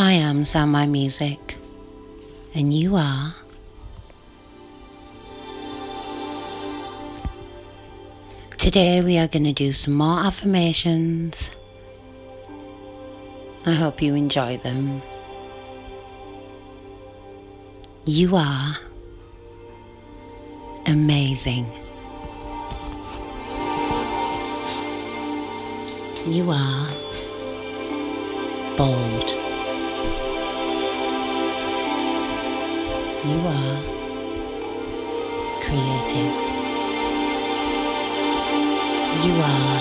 I am My Music, and you are. Today we are going to do some more affirmations. I hope you enjoy them. You are amazing. You are bold. You are creative. You are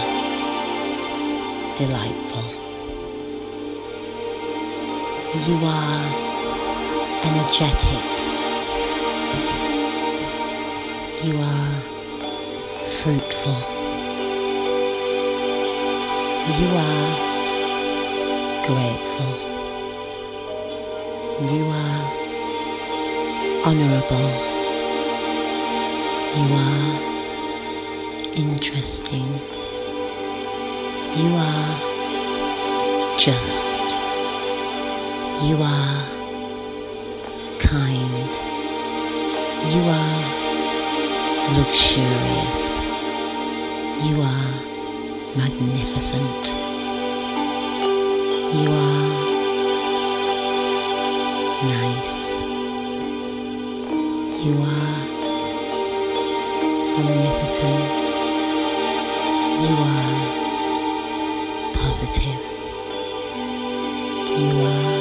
delightful. You are energetic. You are fruitful. You are grateful. You are honorable. You are interesting. You are just. You are kind. You are luxurious. You are magnificent. You are nice. You are omnipotent. You are positive. You are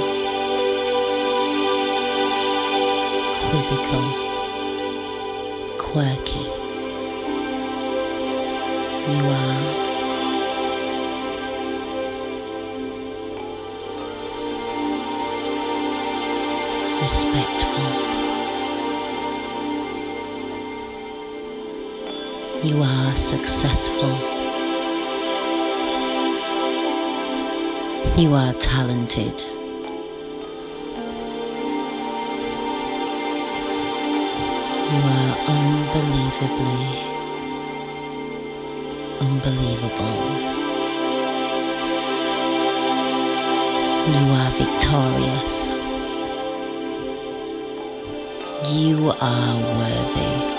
quizzical, quirky. You are respectful. You are successful. You are talented. You are unbelievably unbelievable. You are victorious. You are worthy.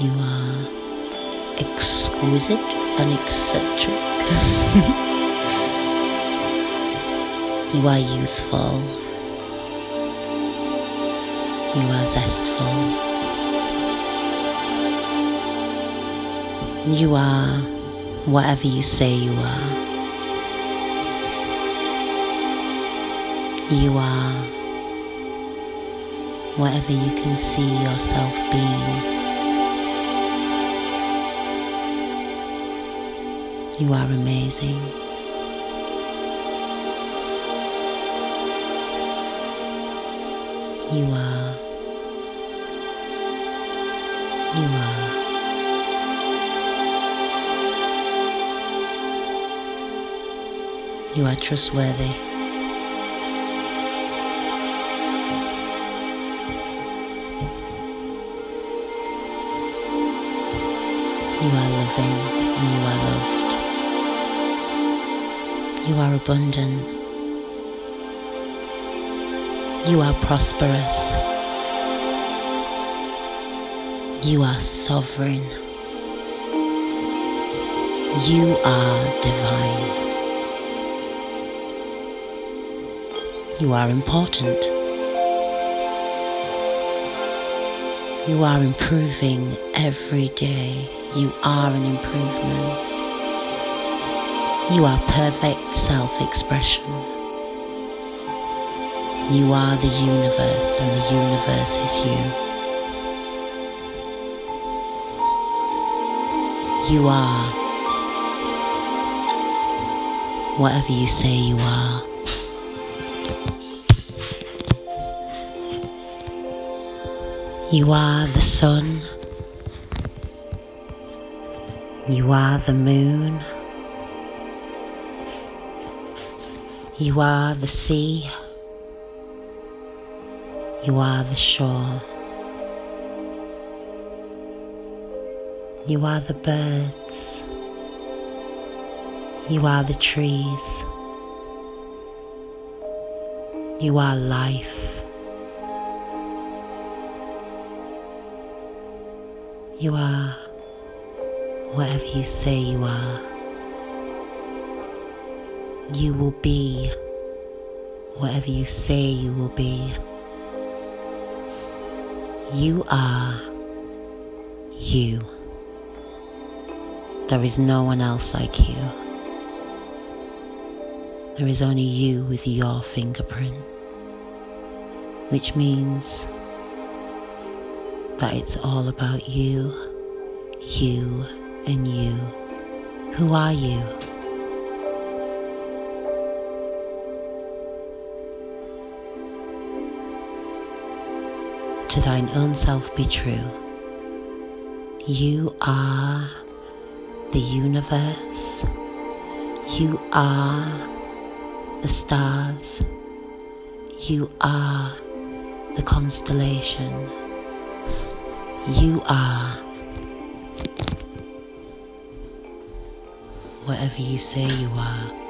You are exquisite and eccentric. you are youthful. You are zestful. You are whatever you say you are. You are whatever you can see yourself being. You are amazing. You are. You are. You are trustworthy. You are loving and you are loved. You are abundant. You are prosperous. You are sovereign. You are divine. You are important. You are improving every day. You are an improvement. You are perfect self expression. You are the universe, and the universe is you. You are whatever you say you are. You are the sun. You are the moon. You are the sea. You are the shore. You are the birds. You are the trees. You are life. You are whatever you say you are. You will be whatever you say you will be. You are you. There is no one else like you. There is only you with your fingerprint, which means that it's all about you, you, and you. Who are you? To thine own self be true. You are the universe. You are the stars. You are the constellation. You are whatever you say you are.